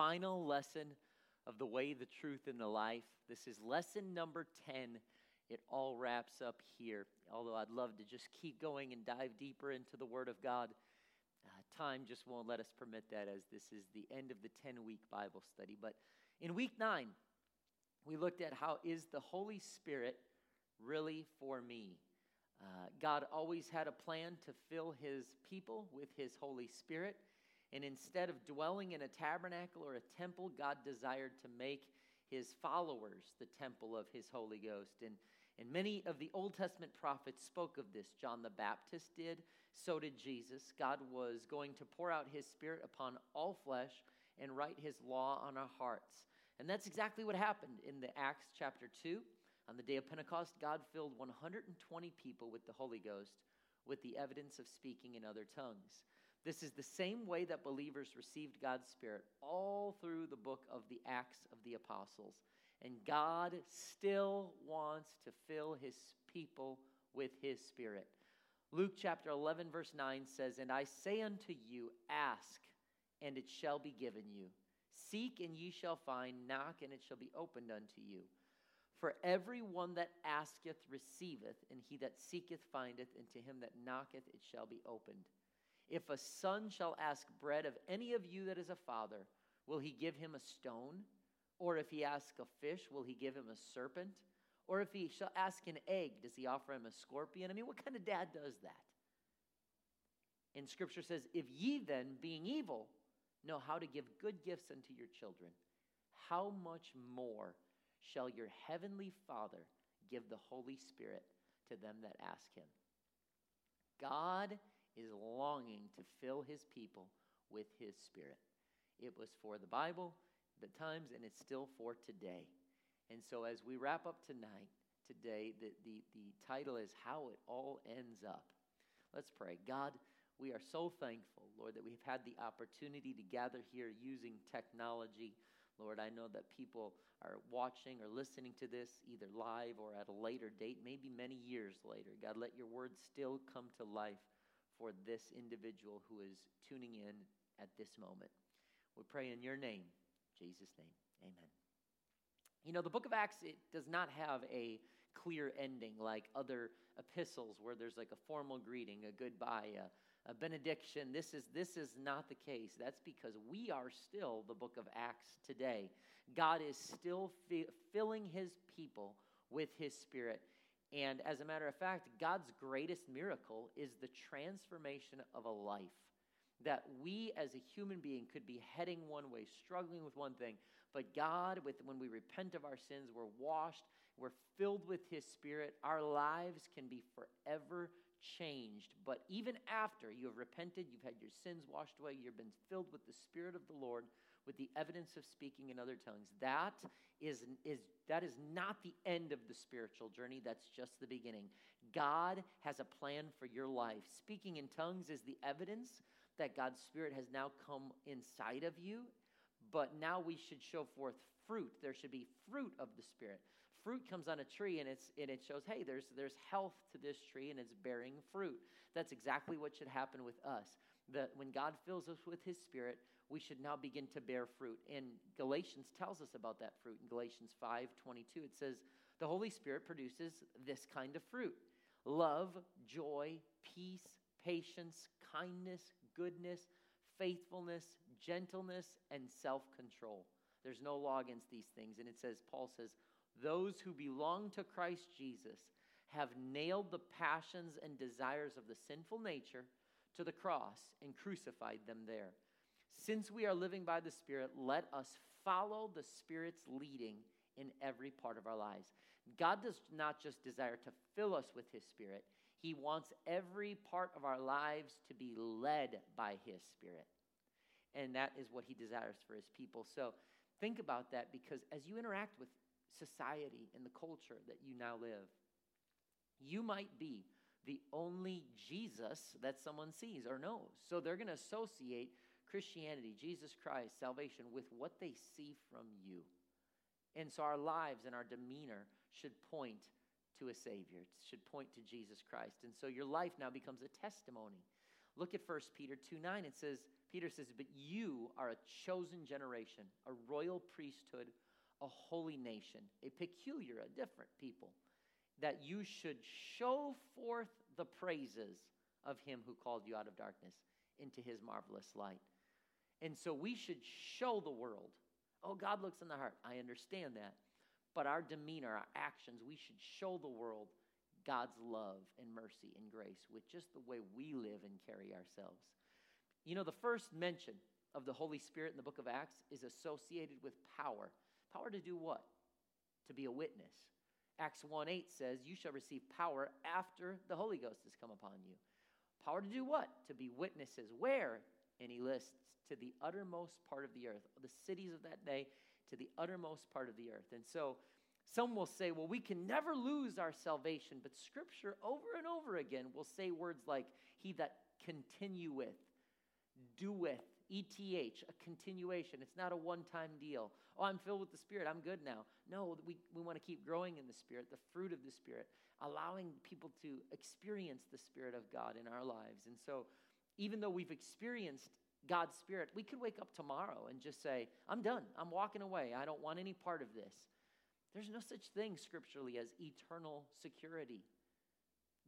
final lesson of the way, the truth, and the life. This is lesson number 10. It all wraps up here. Although I'd love to just keep going and dive deeper into the Word of God, uh, time just won't let us permit that as this is the end of the 10 week Bible study. But in week nine, we looked at how is the Holy Spirit really for me? Uh, God always had a plan to fill his people with his Holy Spirit. And instead of dwelling in a tabernacle or a temple, God desired to make his followers the temple of his Holy Ghost. And, and many of the Old Testament prophets spoke of this. John the Baptist did, so did Jesus. God was going to pour out his Spirit upon all flesh and write his law on our hearts. And that's exactly what happened in the Acts chapter 2. On the day of Pentecost, God filled 120 people with the Holy Ghost with the evidence of speaking in other tongues. This is the same way that believers received God's Spirit all through the book of the Acts of the Apostles. And God still wants to fill his people with his Spirit. Luke chapter 11, verse 9 says, And I say unto you, ask, and it shall be given you. Seek, and ye shall find. Knock, and it shall be opened unto you. For every one that asketh receiveth, and he that seeketh findeth, and to him that knocketh it shall be opened. If a son shall ask bread of any of you that is a father, will he give him a stone? Or if he ask a fish, will he give him a serpent? Or if he shall ask an egg, does he offer him a scorpion? I mean, what kind of dad does that? And scripture says, If ye then, being evil, know how to give good gifts unto your children, how much more shall your heavenly Father give the Holy Spirit to them that ask him? God is longing to fill his people with his spirit. It was for the Bible, the times, and it's still for today. And so as we wrap up tonight, today, the, the, the title is How It All Ends Up. Let's pray. God, we are so thankful, Lord, that we've had the opportunity to gather here using technology. Lord, I know that people are watching or listening to this either live or at a later date, maybe many years later. God, let your word still come to life for this individual who is tuning in at this moment. We pray in your name, Jesus' name. Amen. You know, the book of Acts, it does not have a clear ending like other epistles where there's like a formal greeting, a goodbye, a, a benediction. This is, this is not the case. That's because we are still the book of Acts today. God is still fi- filling his people with his spirit. And as a matter of fact, God's greatest miracle is the transformation of a life. That we as a human being could be heading one way, struggling with one thing, but God, with, when we repent of our sins, we're washed, we're filled with His Spirit, our lives can be forever changed. But even after you have repented, you've had your sins washed away, you've been filled with the Spirit of the Lord, with the evidence of speaking in other tongues. That is, is, that is not the end of the spiritual journey, that's just the beginning. God has a plan for your life. Speaking in tongues is the evidence that God's Spirit has now come inside of you, but now we should show forth fruit. There should be fruit of the Spirit. Fruit comes on a tree and, it's, and it shows, hey, there's, there's health to this tree and it's bearing fruit. That's exactly what should happen with us. That when God fills us with His Spirit, we should now begin to bear fruit. And Galatians tells us about that fruit. In Galatians 5 22, it says, The Holy Spirit produces this kind of fruit love, joy, peace, patience, kindness, goodness, faithfulness, gentleness, and self control. There's no law against these things. And it says, Paul says, those who belong to Christ Jesus have nailed the passions and desires of the sinful nature to the cross and crucified them there. Since we are living by the Spirit, let us follow the Spirit's leading in every part of our lives. God does not just desire to fill us with His Spirit, He wants every part of our lives to be led by His Spirit. And that is what He desires for His people. So think about that because as you interact with society and the culture that you now live, you might be the only Jesus that someone sees or knows. So they're going to associate Christianity, Jesus Christ, salvation, with what they see from you. And so our lives and our demeanor should point to a Savior, it should point to Jesus Christ. And so your life now becomes a testimony. Look at 1 Peter 2 9. It says, Peter says, But you are a chosen generation, a royal priesthood, a holy nation, a peculiar, a different people, that you should show forth the praises of him who called you out of darkness into his marvelous light. And so we should show the world. Oh, God looks in the heart. I understand that. But our demeanor, our actions, we should show the world God's love and mercy and grace with just the way we live and carry ourselves. You know, the first mention of the Holy Spirit in the book of Acts is associated with power. Power to do what? To be a witness. Acts 1 8 says, You shall receive power after the Holy Ghost has come upon you. Power to do what? To be witnesses. Where? And he lists to the uttermost part of the earth, the cities of that day, to the uttermost part of the earth. And so some will say, well, we can never lose our salvation. But scripture over and over again will say words like, He that continueth, doeth, ETH, a continuation. It's not a one time deal. Oh, I'm filled with the Spirit. I'm good now. No, we, we want to keep growing in the Spirit, the fruit of the Spirit, allowing people to experience the Spirit of God in our lives. And so, even though we've experienced God's Spirit, we could wake up tomorrow and just say, I'm done. I'm walking away. I don't want any part of this. There's no such thing scripturally as eternal security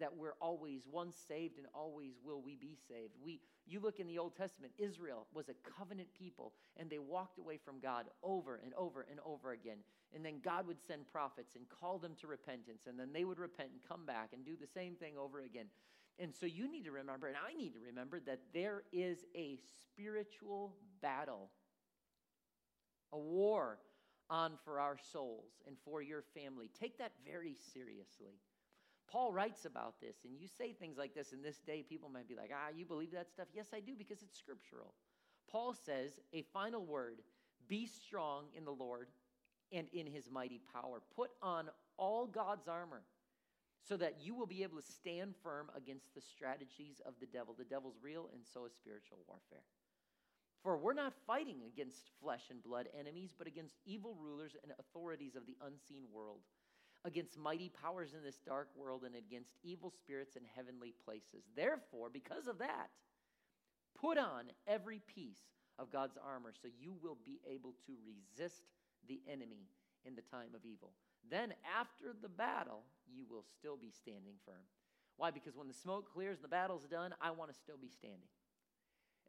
that we're always once saved and always will we be saved. We, you look in the Old Testament, Israel was a covenant people, and they walked away from God over and over and over again. And then God would send prophets and call them to repentance, and then they would repent and come back and do the same thing over again. And so you need to remember, and I need to remember, that there is a spiritual battle, a war on for our souls and for your family. Take that very seriously. Paul writes about this, and you say things like this in this day, people might be like, ah, you believe that stuff? Yes, I do, because it's scriptural. Paul says, a final word be strong in the Lord and in his mighty power. Put on all God's armor so that you will be able to stand firm against the strategies of the devil. The devil's real, and so is spiritual warfare. For we're not fighting against flesh and blood enemies, but against evil rulers and authorities of the unseen world against mighty powers in this dark world and against evil spirits in heavenly places. Therefore, because of that, put on every piece of God's armor so you will be able to resist the enemy in the time of evil. Then, after the battle, you will still be standing firm. Why? Because when the smoke clears and the battle's done, I want to still be standing.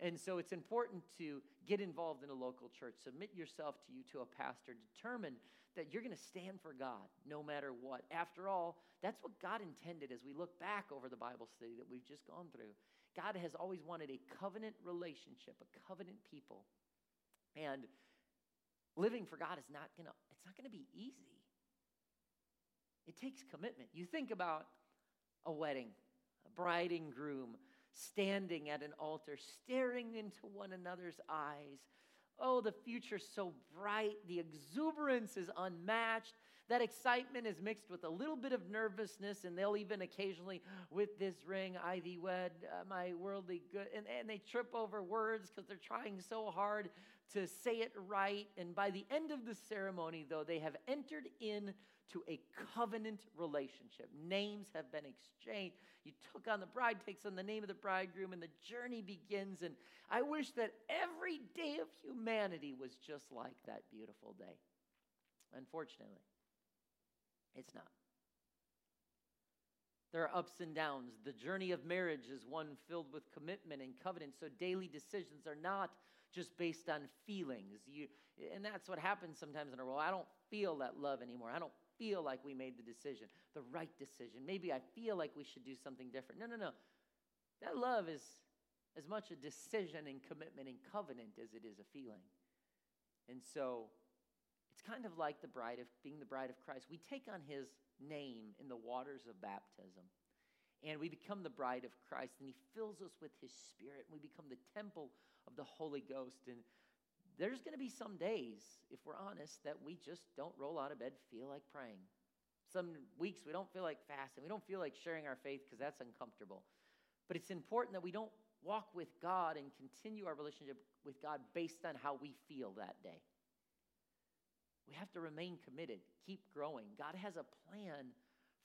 And so it's important to get involved in a local church, submit yourself to you to a pastor, determine that you're going to stand for God no matter what. After all, that's what God intended as we look back over the Bible study that we've just gone through. God has always wanted a covenant relationship, a covenant people. And living for God is not going to it's not going to be easy. It takes commitment. You think about a wedding, a bride and groom standing at an altar, staring into one another's eyes, Oh, the future's so bright. The exuberance is unmatched. That excitement is mixed with a little bit of nervousness, and they'll even occasionally, with this ring, I thee wed, uh, my worldly good. And, and they trip over words because they're trying so hard to say it right. And by the end of the ceremony, though, they have entered in to a covenant relationship. Names have been exchanged. You took on the bride, takes on the name of the bridegroom, and the journey begins. And I wish that every day of humanity was just like that beautiful day. Unfortunately, it's not. There are ups and downs. The journey of marriage is one filled with commitment and covenant. So daily decisions are not just based on feelings. You, and that's what happens sometimes in our world. I don't feel that love anymore. I don't feel like we made the decision, the right decision. Maybe I feel like we should do something different. No, no, no. That love is as much a decision and commitment and covenant as it is a feeling. And so it's kind of like the bride of being the bride of Christ. We take on his name in the waters of baptism. And we become the bride of Christ, and he fills us with his spirit, and we become the temple of the Holy Ghost. And there's going to be some days, if we're honest, that we just don't roll out of bed, feel like praying. Some weeks we don't feel like fasting. We don't feel like sharing our faith because that's uncomfortable. But it's important that we don't walk with God and continue our relationship with God based on how we feel that day. We have to remain committed, keep growing. God has a plan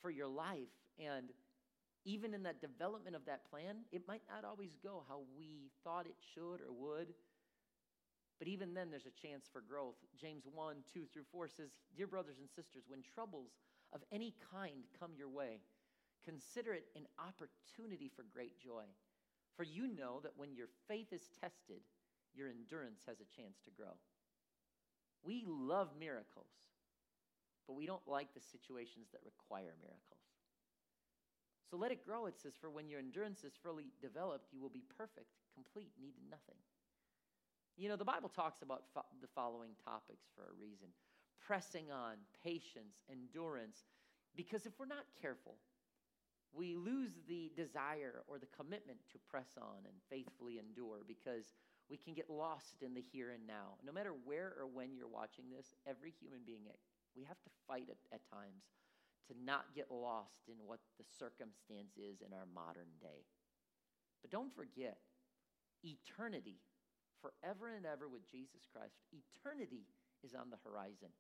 for your life. And even in that development of that plan, it might not always go how we thought it should or would. But even then, there's a chance for growth. James 1 2 through 4 says, Dear brothers and sisters, when troubles of any kind come your way, consider it an opportunity for great joy. For you know that when your faith is tested, your endurance has a chance to grow. We love miracles, but we don't like the situations that require miracles. So let it grow, it says, for when your endurance is fully developed, you will be perfect, complete, needing nothing. You know, the Bible talks about fo- the following topics for a reason pressing on, patience, endurance, because if we're not careful, we lose the desire or the commitment to press on and faithfully endure because we can get lost in the here and now. No matter where or when you're watching this, every human being, we have to fight it at times to not get lost in what the circumstance is in our modern day. But don't forget, eternity forever and ever with Jesus Christ. Eternity is on the horizon.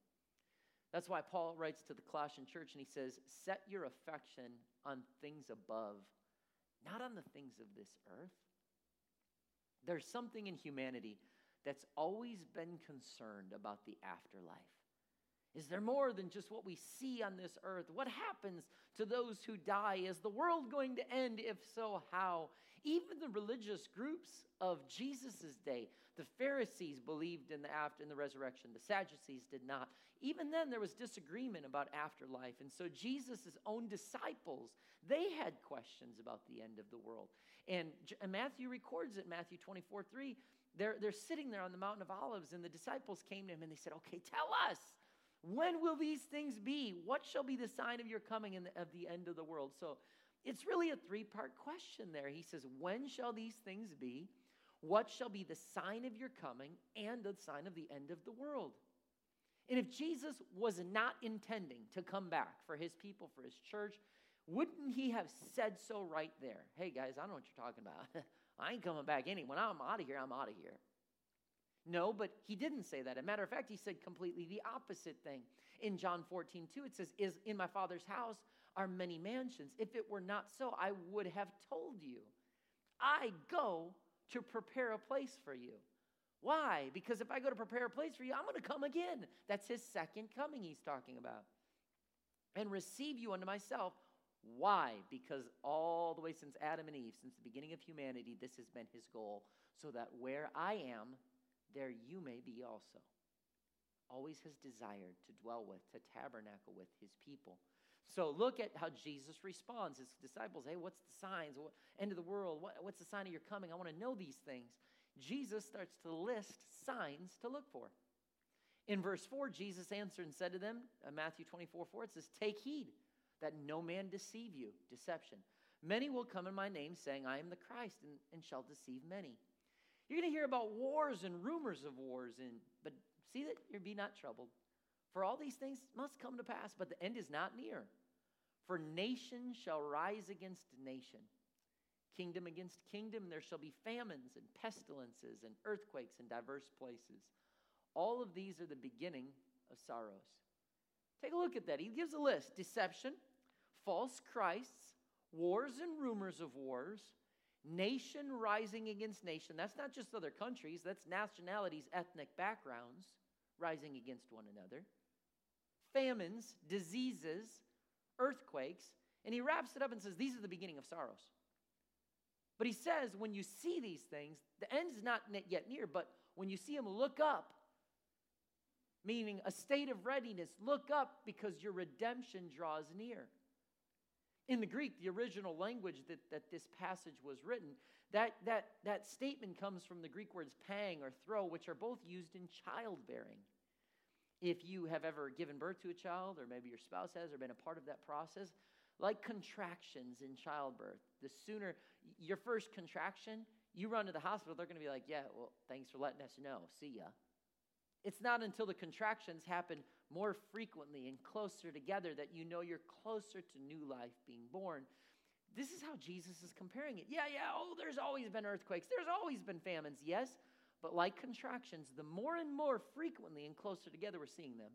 That's why Paul writes to the Colossian church and he says, Set your affection on things above, not on the things of this earth. There's something in humanity that's always been concerned about the afterlife. Is there more than just what we see on this earth? What happens to those who die? Is the world going to end? If so, how? Even the religious groups of Jesus' day, the Pharisees believed in the after in the resurrection. The Sadducees did not. Even then, there was disagreement about afterlife. And so Jesus' own disciples, they had questions about the end of the world. And, and Matthew records it, Matthew 24, 3. They're, they're sitting there on the Mountain of Olives, and the disciples came to him and they said, Okay, tell us. When will these things be? What shall be the sign of your coming and of the end of the world? So it's really a three part question there. He says, When shall these things be? What shall be the sign of your coming and the sign of the end of the world? And if Jesus was not intending to come back for his people, for his church, wouldn't he have said so right there? Hey, guys, I don't know what you're talking about. I ain't coming back any. When I'm out of here, I'm out of here. No, but he didn't say that. As a matter of fact, he said completely the opposite thing. In John 14, 2, it says, Is in my father's house are many mansions. If it were not so, I would have told you. I go to prepare a place for you. Why? Because if I go to prepare a place for you, I'm going to come again. That's his second coming he's talking about. And receive you unto myself. Why? Because all the way since Adam and Eve, since the beginning of humanity, this has been his goal. So that where I am, there you may be also. Always has desired to dwell with, to tabernacle with his people. So look at how Jesus responds. His disciples, hey, what's the signs? What, end of the world? What, what's the sign of your coming? I want to know these things. Jesus starts to list signs to look for. In verse 4, Jesus answered and said to them, uh, Matthew 24, 4, it says, Take heed that no man deceive you. Deception. Many will come in my name, saying, I am the Christ, and, and shall deceive many. You're going to hear about wars and rumors of wars, and but see that you be not troubled. For all these things must come to pass, but the end is not near. For nation shall rise against nation, kingdom against kingdom. There shall be famines and pestilences and earthquakes in diverse places. All of these are the beginning of sorrows. Take a look at that. He gives a list deception, false Christs, wars and rumors of wars, nation rising against nation. That's not just other countries, that's nationalities, ethnic backgrounds rising against one another. Famines, diseases, earthquakes. And he wraps it up and says, These are the beginning of sorrows. But he says, when you see these things, the end is not yet near, but when you see them, look up. Meaning a state of readiness. Look up because your redemption draws near. In the Greek, the original language that, that this passage was written, that, that, that statement comes from the Greek words pang or throe, which are both used in childbearing. If you have ever given birth to a child, or maybe your spouse has, or been a part of that process, like contractions in childbirth, the sooner your first contraction, you run to the hospital, they're going to be like, Yeah, well, thanks for letting us know. See ya. It's not until the contractions happen more frequently and closer together that you know you're closer to new life being born. This is how Jesus is comparing it. Yeah, yeah, oh, there's always been earthquakes, there's always been famines, yes, but like contractions, the more and more frequently and closer together we're seeing them,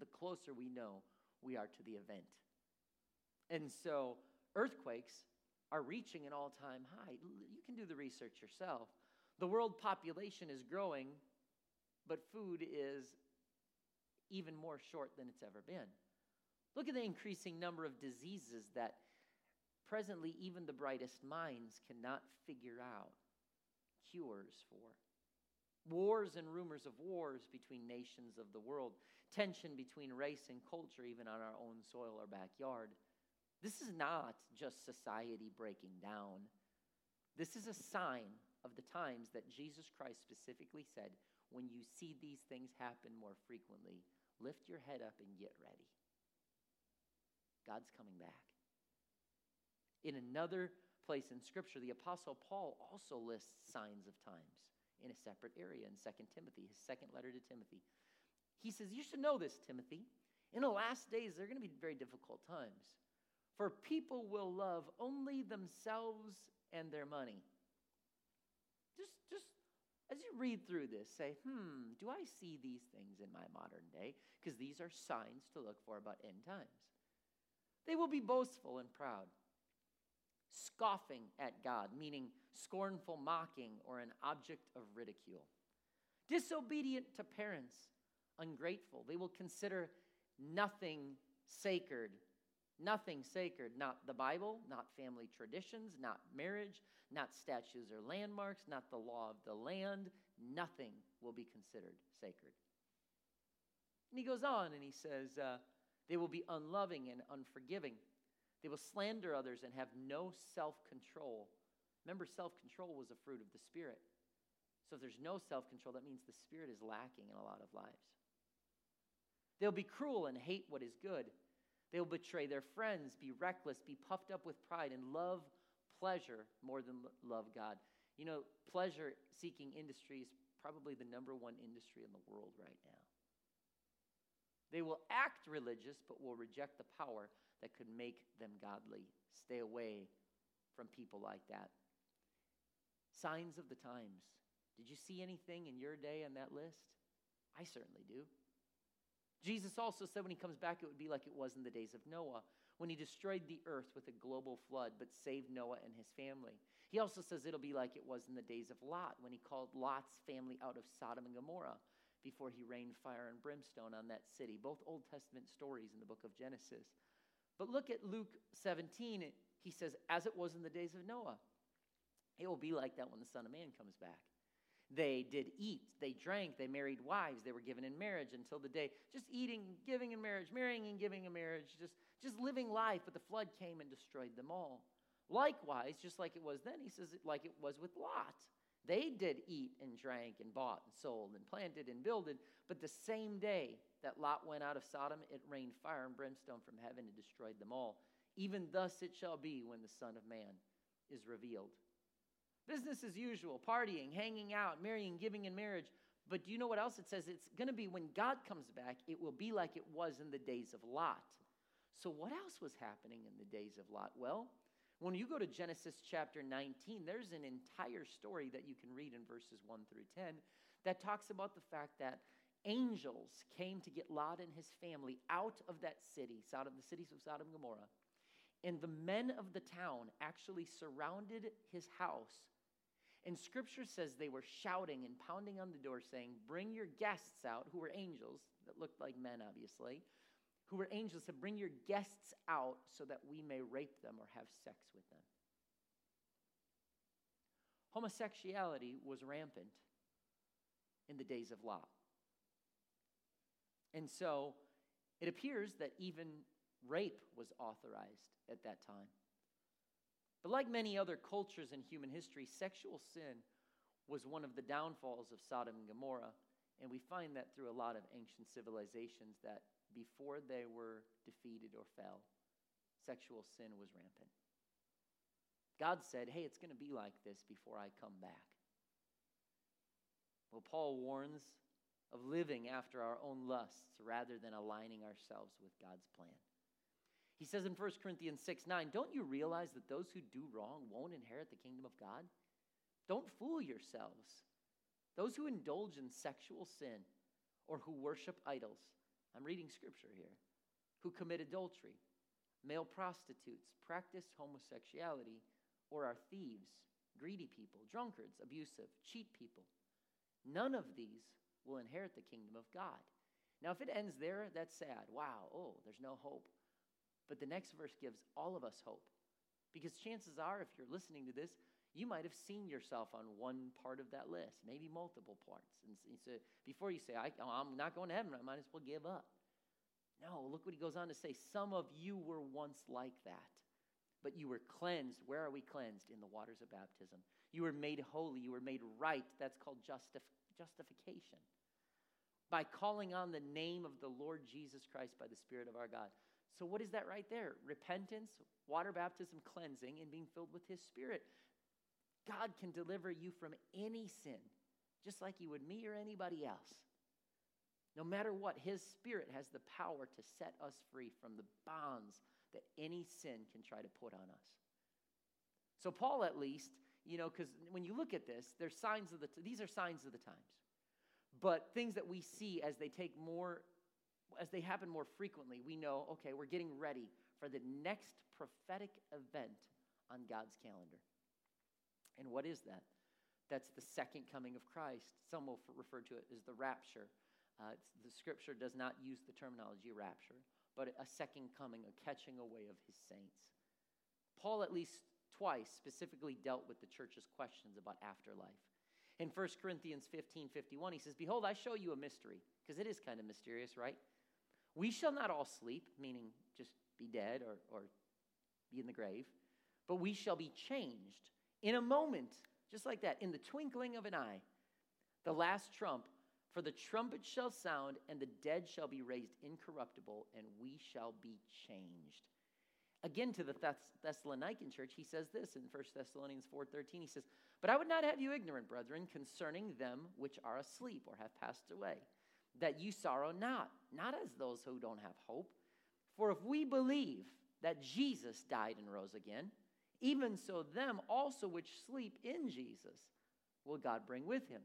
the closer we know we are to the event. And so, Earthquakes are reaching an all time high. You can do the research yourself. The world population is growing, but food is even more short than it's ever been. Look at the increasing number of diseases that presently even the brightest minds cannot figure out cures for. Wars and rumors of wars between nations of the world, tension between race and culture, even on our own soil or backyard. This is not just society breaking down. This is a sign of the times that Jesus Christ specifically said, when you see these things happen more frequently, lift your head up and get ready. God's coming back. In another place in Scripture, the Apostle Paul also lists signs of times in a separate area in 2 Timothy, his second letter to Timothy. He says, You should know this, Timothy. In the last days, there are going to be very difficult times. For people will love only themselves and their money just, just as you read through this, say, hmm, do I see these things in my modern day? Because these are signs to look for about end times. They will be boastful and proud, scoffing at God, meaning scornful mocking or an object of ridicule, disobedient to parents, ungrateful. They will consider nothing sacred Nothing sacred, not the Bible, not family traditions, not marriage, not statues or landmarks, not the law of the land. Nothing will be considered sacred. And he goes on and he says, uh, They will be unloving and unforgiving. They will slander others and have no self control. Remember, self control was a fruit of the Spirit. So if there's no self control, that means the Spirit is lacking in a lot of lives. They'll be cruel and hate what is good. They will betray their friends, be reckless, be puffed up with pride, and love pleasure more than love God. You know, pleasure seeking industry is probably the number one industry in the world right now. They will act religious, but will reject the power that could make them godly. Stay away from people like that. Signs of the times. Did you see anything in your day on that list? I certainly do. Jesus also said when he comes back, it would be like it was in the days of Noah, when he destroyed the earth with a global flood, but saved Noah and his family. He also says it'll be like it was in the days of Lot, when he called Lot's family out of Sodom and Gomorrah before he rained fire and brimstone on that city. Both Old Testament stories in the book of Genesis. But look at Luke 17. He says, as it was in the days of Noah, it will be like that when the Son of Man comes back. They did eat, they drank, they married wives, they were given in marriage until the day, just eating, giving in marriage, marrying and giving in marriage, just, just living life, but the flood came and destroyed them all. Likewise, just like it was then, he says, like it was with Lot. They did eat and drank and bought and sold and planted and builded, but the same day that Lot went out of Sodom, it rained fire and brimstone from heaven and destroyed them all. Even thus it shall be when the Son of Man is revealed. Business as usual, partying, hanging out, marrying, giving in marriage. But do you know what else it says? It's going to be when God comes back, it will be like it was in the days of Lot. So, what else was happening in the days of Lot? Well, when you go to Genesis chapter 19, there's an entire story that you can read in verses 1 through 10 that talks about the fact that angels came to get Lot and his family out of that city, of the cities of Sodom and Gomorrah. And the men of the town actually surrounded his house and scripture says they were shouting and pounding on the door, saying, Bring your guests out, who were angels, that looked like men, obviously, who were angels, said, Bring your guests out so that we may rape them or have sex with them. Homosexuality was rampant in the days of Lot. And so it appears that even rape was authorized at that time. But like many other cultures in human history, sexual sin was one of the downfalls of Sodom and Gomorrah. And we find that through a lot of ancient civilizations that before they were defeated or fell, sexual sin was rampant. God said, Hey, it's going to be like this before I come back. Well, Paul warns of living after our own lusts rather than aligning ourselves with God's plan. He says in 1 Corinthians 6 9, Don't you realize that those who do wrong won't inherit the kingdom of God? Don't fool yourselves. Those who indulge in sexual sin or who worship idols, I'm reading scripture here, who commit adultery, male prostitutes, practice homosexuality, or are thieves, greedy people, drunkards, abusive, cheat people. None of these will inherit the kingdom of God. Now, if it ends there, that's sad. Wow, oh, there's no hope. But the next verse gives all of us hope. Because chances are, if you're listening to this, you might have seen yourself on one part of that list, maybe multiple parts. And so before you say, I, oh, am not going to heaven, I might as well give up. No, look what he goes on to say. Some of you were once like that, but you were cleansed. Where are we cleansed? In the waters of baptism. You were made holy, you were made right. That's called justif- justification by calling on the name of the Lord Jesus Christ by the Spirit of our God. So, what is that right there? Repentance, water baptism, cleansing, and being filled with His Spirit. God can deliver you from any sin, just like He would me or anybody else. No matter what, His Spirit has the power to set us free from the bonds that any sin can try to put on us. So, Paul, at least, you know, because when you look at this, there's signs of the, t- these are signs of the times but things that we see as they take more as they happen more frequently we know okay we're getting ready for the next prophetic event on god's calendar. And what is that? That's the second coming of christ. Some will refer to it as the rapture. Uh, the scripture does not use the terminology rapture but a second coming a catching away of his saints. Paul at least twice specifically dealt with the church's questions about afterlife. In 1 Corinthians 15 51, he says, Behold, I show you a mystery, because it is kind of mysterious, right? We shall not all sleep, meaning just be dead or, or be in the grave, but we shall be changed in a moment, just like that, in the twinkling of an eye. The last trump, for the trumpet shall sound, and the dead shall be raised incorruptible, and we shall be changed. Again, to the Thess- Thessalonican church, he says this in 1 Thessalonians 4.13. He says, But I would not have you ignorant, brethren, concerning them which are asleep or have passed away, that you sorrow not, not as those who don't have hope. For if we believe that Jesus died and rose again, even so them also which sleep in Jesus will God bring with him.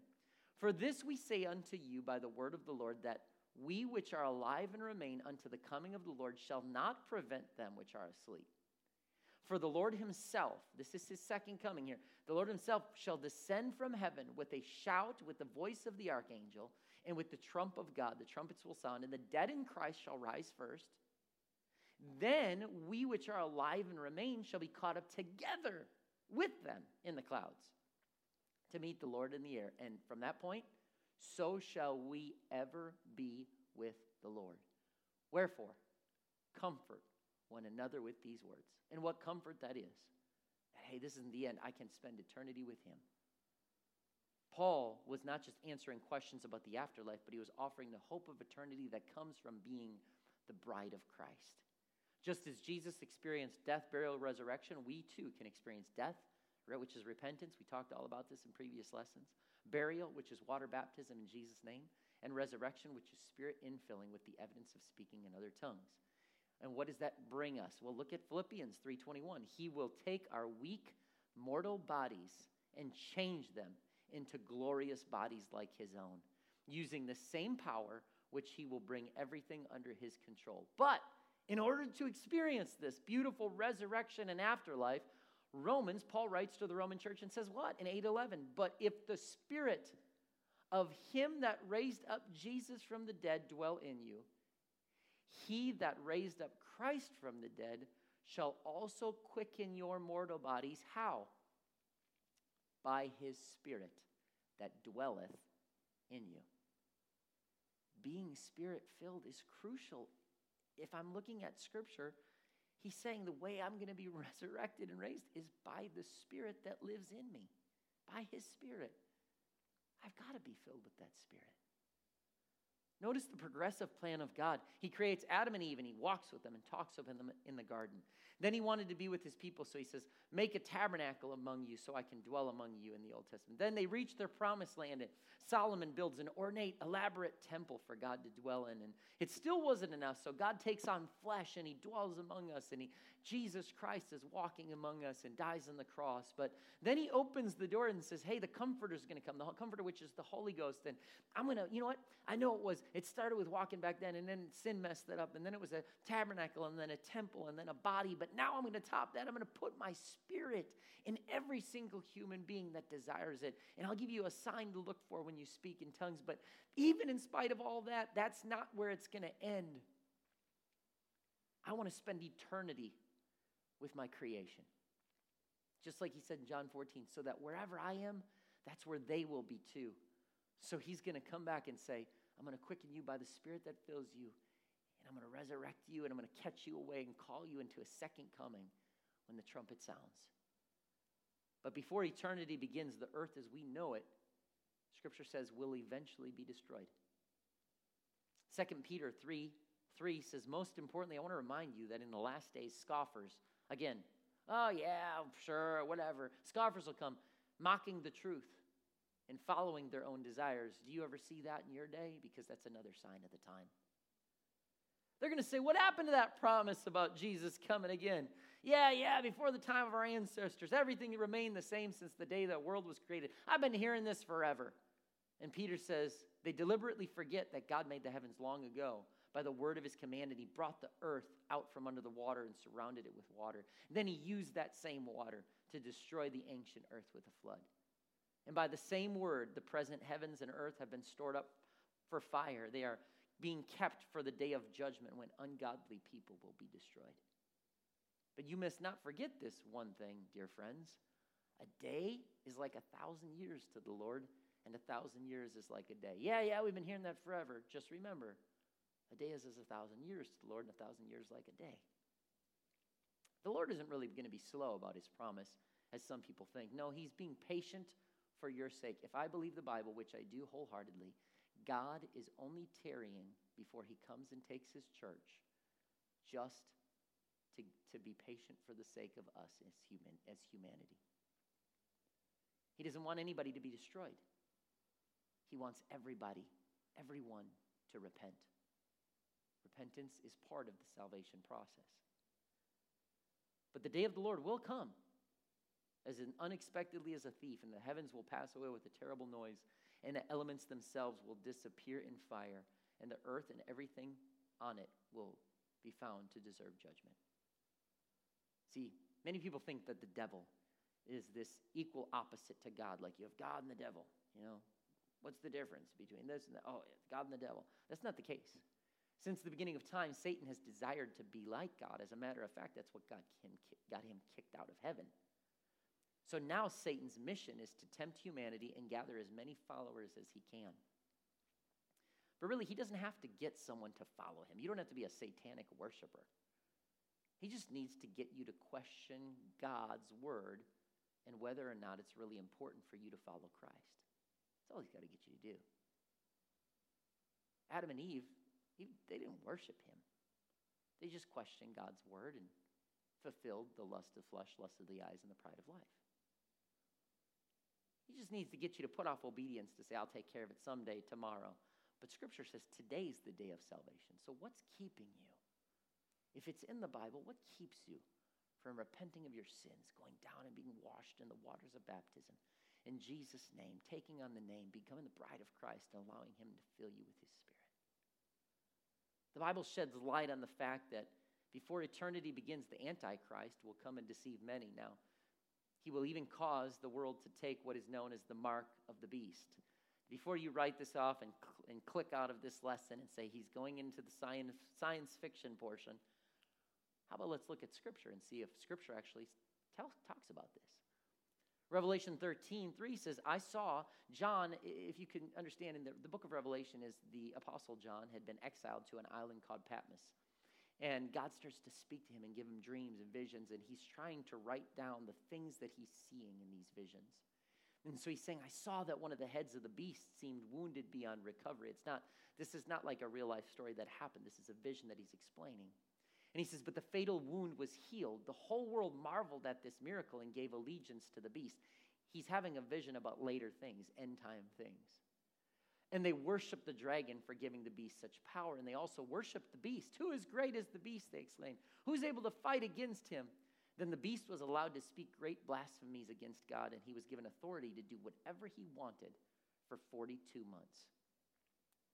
For this we say unto you by the word of the Lord, that we which are alive and remain unto the coming of the Lord shall not prevent them which are asleep. For the Lord himself, this is his second coming here, the Lord himself shall descend from heaven with a shout, with the voice of the archangel, and with the trump of God. The trumpets will sound, and the dead in Christ shall rise first. Then we which are alive and remain shall be caught up together with them in the clouds to meet the Lord in the air. And from that point, so shall we ever be with the Lord. Wherefore, comfort one another with these words. And what comfort that is. Hey, this isn't the end. I can spend eternity with him. Paul was not just answering questions about the afterlife, but he was offering the hope of eternity that comes from being the bride of Christ. Just as Jesus experienced death, burial, resurrection, we too can experience death, which is repentance. We talked all about this in previous lessons burial, which is water baptism in Jesus' name, and resurrection, which is spirit infilling with the evidence of speaking in other tongues. And what does that bring us? Well, look at Philippians 3:21. He will take our weak mortal bodies and change them into glorious bodies like his own, using the same power which he will bring everything under his control. But in order to experience this beautiful resurrection and afterlife, Romans, Paul writes to the Roman church and says what in 8:11? But if the spirit of him that raised up Jesus from the dead dwell in you, he that raised up Christ from the dead shall also quicken your mortal bodies. How? By his spirit that dwelleth in you. Being spirit filled is crucial. If I'm looking at scripture, He's saying the way I'm going to be resurrected and raised is by the Spirit that lives in me, by His Spirit. I've got to be filled with that Spirit. Notice the progressive plan of God. He creates Adam and Eve and he walks with them and talks with them in the garden. Then he wanted to be with his people, so he says, Make a tabernacle among you so I can dwell among you in the Old Testament. Then they reach their promised land, and Solomon builds an ornate, elaborate temple for God to dwell in. And it still wasn't enough, so God takes on flesh and he dwells among us, and he, Jesus Christ is walking among us and dies on the cross. But then he opens the door and says, Hey, the Comforter is going to come, the Comforter, which is the Holy Ghost. And I'm going to, you know what? I know it was it started with walking back then, and then sin messed that up, and then it was a tabernacle, and then a temple, and then a body. But now I'm going to top that. I'm going to put my spirit in every single human being that desires it. And I'll give you a sign to look for when you speak in tongues. But even in spite of all that, that's not where it's going to end. I want to spend eternity with my creation. Just like he said in John 14, so that wherever I am, that's where they will be too. So he's going to come back and say, I'm going to quicken you by the Spirit that fills you, and I'm going to resurrect you, and I'm going to catch you away and call you into a second coming when the trumpet sounds. But before eternity begins, the earth as we know it, Scripture says, will eventually be destroyed. 2 Peter 3 3 says, Most importantly, I want to remind you that in the last days, scoffers, again, oh yeah, sure, whatever, scoffers will come mocking the truth and following their own desires. Do you ever see that in your day? Because that's another sign of the time. They're going to say, What happened to that promise about Jesus coming again? Yeah, yeah, before the time of our ancestors, everything remained the same since the day the world was created. I've been hearing this forever. And Peter says, They deliberately forget that God made the heavens long ago by the word of his command, and he brought the earth out from under the water and surrounded it with water. And then he used that same water to destroy the ancient earth with a flood. And by the same word, the present heavens and earth have been stored up for fire. They are being kept for the day of judgment when ungodly people will be destroyed. But you must not forget this one thing, dear friends. A day is like a thousand years to the Lord, and a thousand years is like a day. Yeah, yeah, we've been hearing that forever. Just remember, a day is as a thousand years to the Lord, and a thousand years like a day. The Lord isn't really going to be slow about his promise, as some people think. No, he's being patient for your sake. If I believe the Bible, which I do wholeheartedly, God is only tarrying before he comes and takes his church just to, to be patient for the sake of us as, human, as humanity. He doesn't want anybody to be destroyed. He wants everybody, everyone, to repent. Repentance is part of the salvation process. But the day of the Lord will come as unexpectedly as a thief, and the heavens will pass away with a terrible noise, and the elements themselves will disappear in fire, and the earth and everything on it will be found to deserve judgment. See, many people think that the devil is this equal opposite to God, like you have God and the devil. You know, what's the difference between this and that? Oh, God and the devil. That's not the case. Since the beginning of time, Satan has desired to be like God. As a matter of fact, that's what got him, got him kicked out of heaven. So now Satan's mission is to tempt humanity and gather as many followers as he can. But really, he doesn't have to get someone to follow him. You don't have to be a satanic worshiper. He just needs to get you to question God's word and whether or not it's really important for you to follow Christ. That's all he's got to get you to do. Adam and Eve he, they didn't worship him. They just questioned God's word and fulfilled the lust of flesh, lust of the eyes, and the pride of life. He just needs to get you to put off obedience to say, I'll take care of it someday, tomorrow. But Scripture says today's the day of salvation. So what's keeping you? If it's in the Bible, what keeps you from repenting of your sins, going down and being washed in the waters of baptism? In Jesus' name, taking on the name, becoming the bride of Christ, and allowing Him to fill you with His Spirit. The Bible sheds light on the fact that before eternity begins, the Antichrist will come and deceive many. Now, he will even cause the world to take what is known as the mark of the beast. Before you write this off and, cl- and click out of this lesson and say he's going into the science, science fiction portion, how about let's look at Scripture and see if Scripture actually tell, talks about this? Revelation 13, 3 says, I saw John, if you can understand, in the, the book of Revelation is the apostle John had been exiled to an island called Patmos. And God starts to speak to him and give him dreams and visions, and he's trying to write down the things that he's seeing in these visions. And so he's saying, I saw that one of the heads of the beast seemed wounded beyond recovery. It's not, this is not like a real life story that happened. This is a vision that he's explaining. And he says, But the fatal wound was healed. The whole world marveled at this miracle and gave allegiance to the beast. He's having a vision about later things, end time things. And they worship the dragon for giving the beast such power. And they also worship the beast. Who is great as the beast? They exclaim. Who's able to fight against him? Then the beast was allowed to speak great blasphemies against God, and he was given authority to do whatever he wanted for 42 months.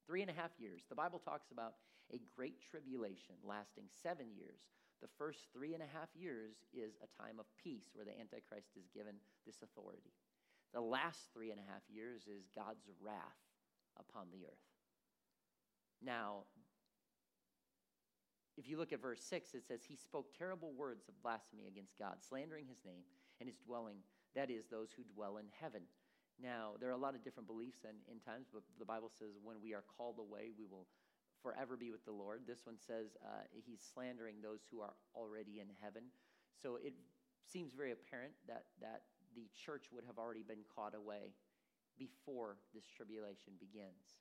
Three and a half years. The Bible talks about a great tribulation lasting seven years. The first three and a half years is a time of peace where the Antichrist is given this authority. The last three and a half years is God's wrath upon the earth. Now, if you look at verse 6, it says, He spoke terrible words of blasphemy against God, slandering his name and his dwelling, that is, those who dwell in heaven. Now, there are a lot of different beliefs in, in times, but the Bible says when we are called away, we will forever be with the Lord. This one says uh, he's slandering those who are already in heaven. So it seems very apparent that, that the church would have already been caught away before this tribulation begins.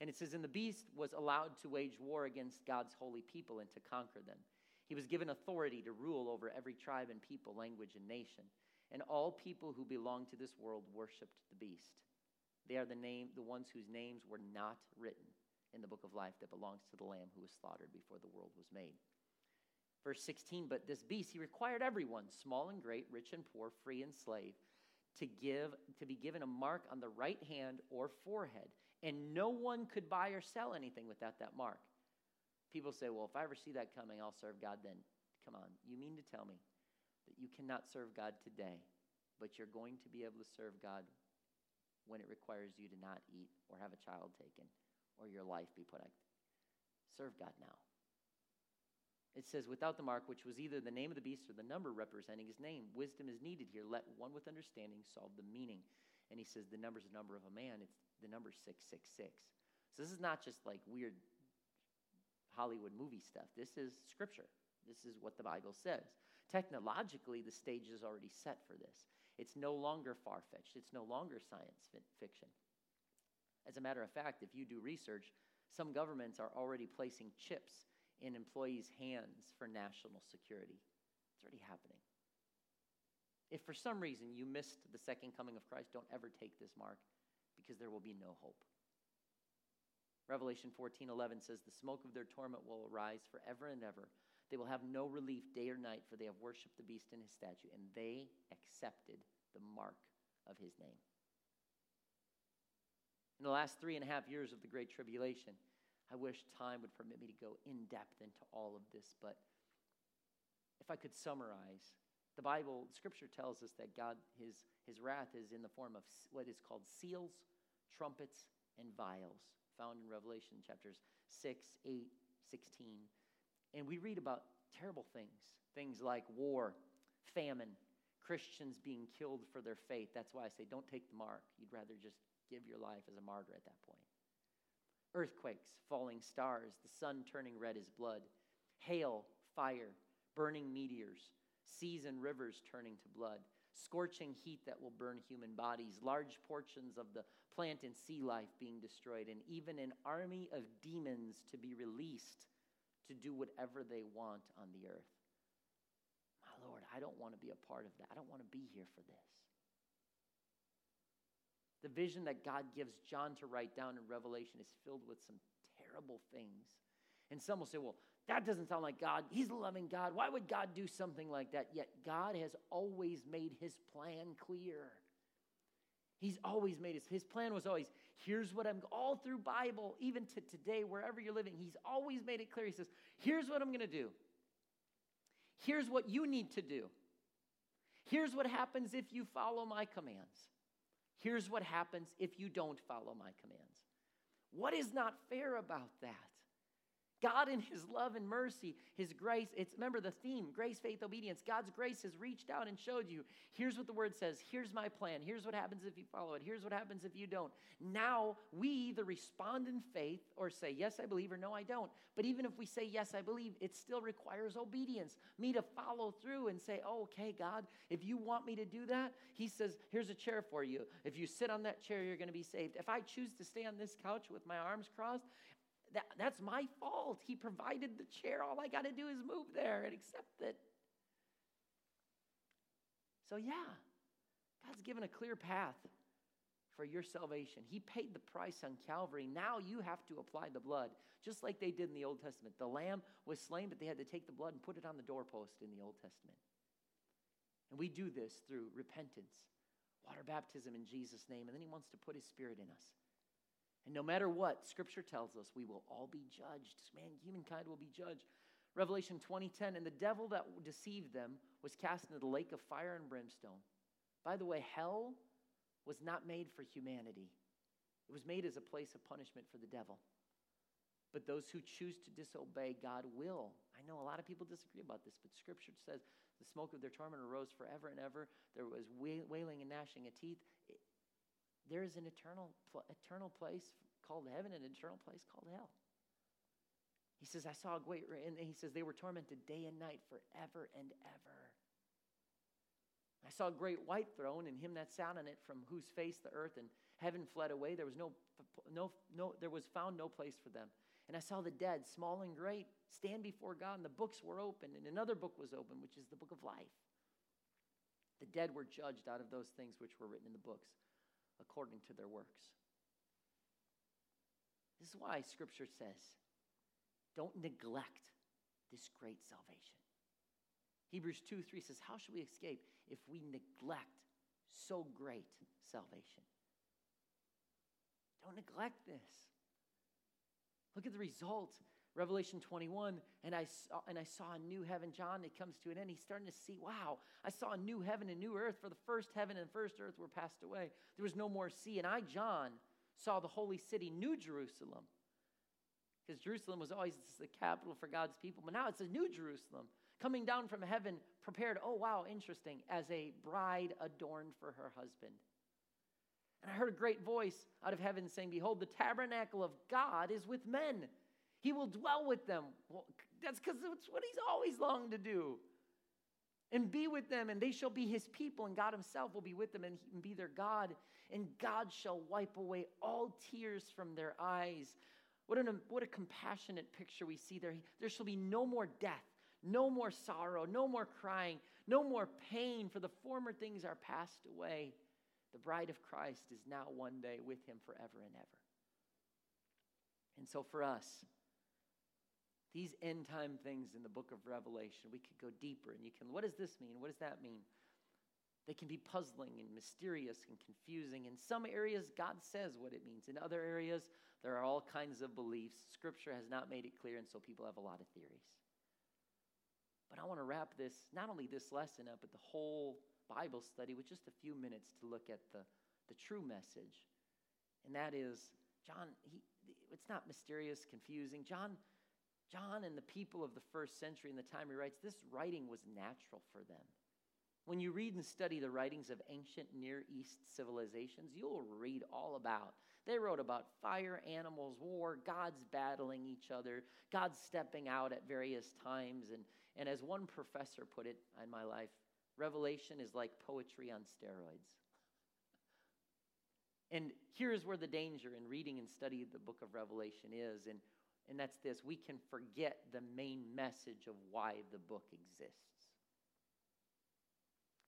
And it says, And the beast was allowed to wage war against God's holy people and to conquer them. He was given authority to rule over every tribe and people, language, and nation. And all people who belong to this world worshiped the beast. They are the name, the ones whose names were not written in the book of life that belongs to the Lamb who was slaughtered before the world was made. Verse 16, but this beast he required everyone, small and great, rich and poor, free and slave, to give to be given a mark on the right hand or forehead, and no one could buy or sell anything without that mark. People say, "Well, if I ever see that coming, I'll serve God then." Come on, you mean to tell me that you cannot serve God today, but you're going to be able to serve God when it requires you to not eat or have a child taken or your life be put out? Serve God now. It says, without the mark, which was either the name of the beast or the number representing his name. Wisdom is needed here. Let one with understanding solve the meaning. And he says, the number is the number of a man. It's the number 666. So this is not just like weird Hollywood movie stuff. This is scripture. This is what the Bible says. Technologically, the stage is already set for this. It's no longer far fetched, it's no longer science fiction. As a matter of fact, if you do research, some governments are already placing chips in employees' hands for national security. It's already happening. If for some reason you missed the second coming of Christ, don't ever take this mark because there will be no hope. Revelation 14:11 says the smoke of their torment will arise forever and ever. They will have no relief day or night for they have worshiped the beast and his statue and they accepted the mark of his name. In the last three and a half years of the Great Tribulation, I wish time would permit me to go in depth into all of this, but if I could summarize, the Bible, Scripture tells us that God, his, his wrath is in the form of what is called seals, trumpets, and vials, found in Revelation chapters 6, 8, 16. And we read about terrible things, things like war, famine, Christians being killed for their faith. That's why I say don't take the mark. You'd rather just give your life as a martyr at that point earthquakes, falling stars, the sun turning red as blood, hail, fire, burning meteors, seas and rivers turning to blood, scorching heat that will burn human bodies, large portions of the plant and sea life being destroyed, and even an army of demons to be released to do whatever they want on the earth. My Lord, I don't want to be a part of that. I don't want to be here for this. The vision that God gives John to write down in Revelation is filled with some terrible things. And some will say, well, that doesn't sound like God. He's a loving God. Why would God do something like that? Yet God has always made his plan clear. He's always made his, his plan was always, here's what I'm, all through Bible, even to today, wherever you're living, he's always made it clear. He says, here's what I'm going to do. Here's what you need to do. Here's what happens if you follow my commands. Here's what happens if you don't follow my commands. What is not fair about that? God, in His love and mercy, His grace, it's remember the theme grace, faith, obedience. God's grace has reached out and showed you here's what the word says, here's my plan, here's what happens if you follow it, here's what happens if you don't. Now we either respond in faith or say, yes, I believe, or no, I don't. But even if we say, yes, I believe, it still requires obedience, me to follow through and say, oh, okay, God, if you want me to do that, He says, here's a chair for you. If you sit on that chair, you're going to be saved. If I choose to stay on this couch with my arms crossed, that, that's my fault. He provided the chair. All I got to do is move there and accept it. So, yeah, God's given a clear path for your salvation. He paid the price on Calvary. Now you have to apply the blood, just like they did in the Old Testament. The lamb was slain, but they had to take the blood and put it on the doorpost in the Old Testament. And we do this through repentance, water baptism in Jesus' name, and then He wants to put His Spirit in us. And no matter what, Scripture tells us we will all be judged. Man, humankind will be judged. Revelation 20:10, and the devil that deceived them was cast into the lake of fire and brimstone. By the way, hell was not made for humanity. It was made as a place of punishment for the devil. But those who choose to disobey God will. I know a lot of people disagree about this, but Scripture says the smoke of their torment arose forever and ever. There was wailing and gnashing of teeth. There is an eternal, eternal place called heaven and an eternal place called hell. He says, I saw a great, and he says, they were tormented day and night forever and ever. I saw a great white throne and him that sat on it, from whose face the earth and heaven fled away. There was no, no, no, there was found no place for them. And I saw the dead, small and great, stand before God, and the books were open, and another book was open, which is the book of life. The dead were judged out of those things which were written in the books according to their works. This is why Scripture says, don't neglect this great salvation. Hebrews 2 3 says, How should we escape if we neglect so great salvation? Don't neglect this. Look at the result. Revelation 21, and I saw, uh, and I saw a new heaven. John, it comes to an end. He's starting to see, wow, I saw a new heaven and new earth, for the first heaven and first earth were passed away. There was no more sea. And I, John, saw the holy city, New Jerusalem. Because Jerusalem was always the capital for God's people, but now it's a new Jerusalem coming down from heaven, prepared, oh wow, interesting, as a bride adorned for her husband. And I heard a great voice out of heaven saying, Behold, the tabernacle of God is with men. He will dwell with them. Well, that's because it's what he's always longed to do. And be with them, and they shall be his people, and God himself will be with them and be their God. And God shall wipe away all tears from their eyes. What, an, what a compassionate picture we see there. There shall be no more death, no more sorrow, no more crying, no more pain, for the former things are passed away. The bride of Christ is now one day with him forever and ever. And so for us, these end time things in the book of Revelation, we could go deeper and you can, what does this mean? What does that mean? They can be puzzling and mysterious and confusing. In some areas, God says what it means. In other areas, there are all kinds of beliefs. Scripture has not made it clear, and so people have a lot of theories. But I want to wrap this, not only this lesson up, but the whole Bible study with just a few minutes to look at the, the true message. And that is, John, he, it's not mysterious, confusing. John, John and the people of the first century in the time he writes, this writing was natural for them. When you read and study the writings of ancient Near East civilizations, you'll read all about. They wrote about fire, animals, war, gods battling each other, God stepping out at various times. And, and as one professor put it in my life, Revelation is like poetry on steroids. And here's where the danger in reading and studying the book of Revelation is, and, and that's this we can forget the main message of why the book exists.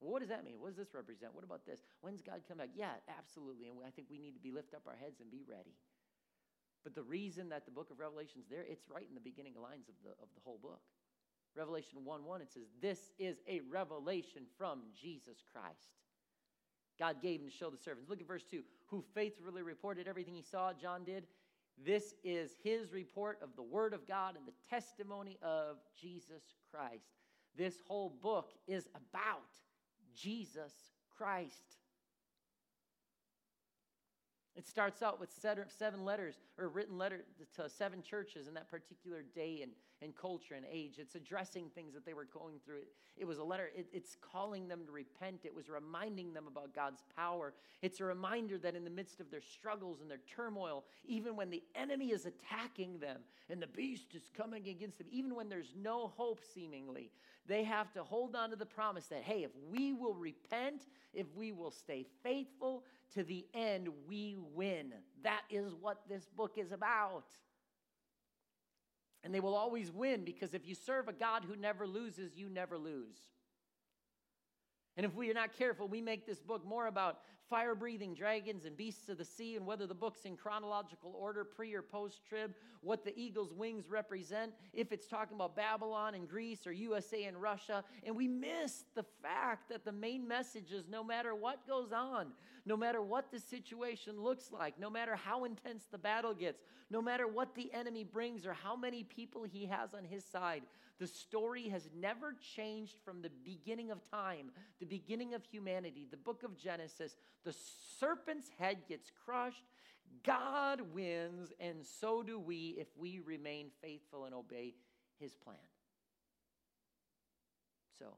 Well, what does that mean? What does this represent? What about this? When's God come back? Yeah, absolutely. And I think we need to be lift up our heads and be ready. But the reason that the book of Revelation is there, it's right in the beginning lines of the, of the whole book. Revelation 1 1, it says, This is a revelation from Jesus Christ. God gave him to show the servants. Look at verse 2 who faithfully reported everything he saw, John did. This is his report of the word of God and the testimony of Jesus Christ. This whole book is about Jesus Christ. It starts out with seven letters, or written letter to seven churches in that particular day and, and culture and age. It's addressing things that they were going through. It, it was a letter, it, it's calling them to repent. It was reminding them about God's power. It's a reminder that in the midst of their struggles and their turmoil, even when the enemy is attacking them and the beast is coming against them, even when there's no hope seemingly, they have to hold on to the promise that, hey, if we will repent, if we will stay faithful, to the end, we win. That is what this book is about. And they will always win because if you serve a God who never loses, you never lose. And if we are not careful, we make this book more about fire breathing dragons and beasts of the sea, and whether the book's in chronological order, pre or post trib, what the eagle's wings represent, if it's talking about Babylon and Greece or USA and Russia. And we miss the fact that the main message is no matter what goes on, no matter what the situation looks like, no matter how intense the battle gets, no matter what the enemy brings or how many people he has on his side, the story has never changed from the beginning of time, the beginning of humanity, the book of Genesis. The serpent's head gets crushed, God wins, and so do we if we remain faithful and obey his plan. So,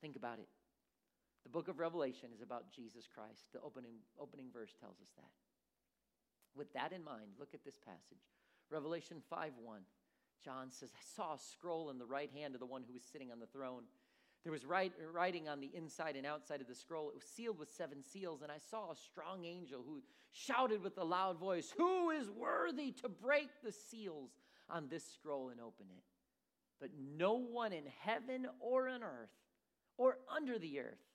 think about it. The book of Revelation is about Jesus Christ. The opening, opening verse tells us that. With that in mind, look at this passage. Revelation 5 1. John says, I saw a scroll in the right hand of the one who was sitting on the throne. There was writing on the inside and outside of the scroll. It was sealed with seven seals, and I saw a strong angel who shouted with a loud voice, Who is worthy to break the seals on this scroll and open it? But no one in heaven or on earth or under the earth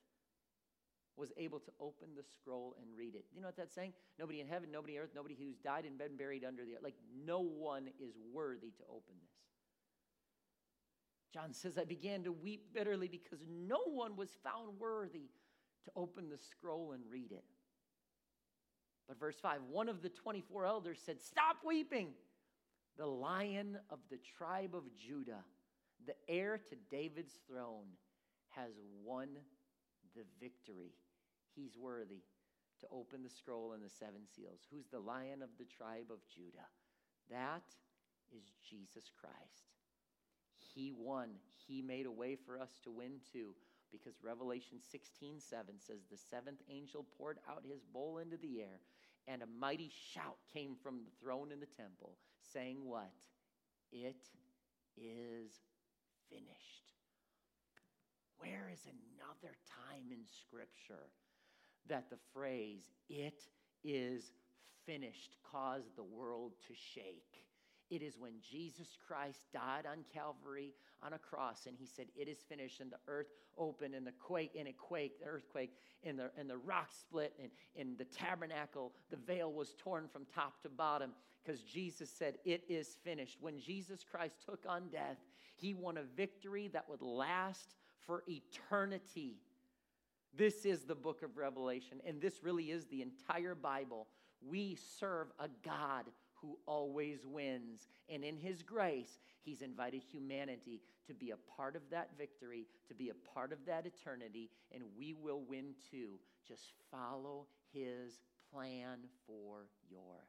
was able to open the scroll and read it. You know what that's saying? Nobody in heaven, nobody on earth, nobody who's died and been buried under the earth. Like, no one is worthy to open this. John says, I began to weep bitterly because no one was found worthy to open the scroll and read it. But verse 5 one of the 24 elders said, Stop weeping. The lion of the tribe of Judah, the heir to David's throne, has won the victory. He's worthy to open the scroll and the seven seals. Who's the lion of the tribe of Judah? That is Jesus Christ. He won. He made a way for us to win too. Because Revelation 16 7 says, The seventh angel poured out his bowl into the air, and a mighty shout came from the throne in the temple, saying, What? It is finished. Where is another time in Scripture that the phrase, it is finished, caused the world to shake? It is when Jesus Christ died on Calvary on a cross and he said, It is finished, and the earth opened and the quake and it quaked, the earthquake, and the, and the rock split, and in the tabernacle, the veil was torn from top to bottom because Jesus said, It is finished. When Jesus Christ took on death, he won a victory that would last for eternity. This is the book of Revelation, and this really is the entire Bible. We serve a God who always wins. And in His grace, He's invited humanity to be a part of that victory, to be a part of that eternity, and we will win too. Just follow His plan for your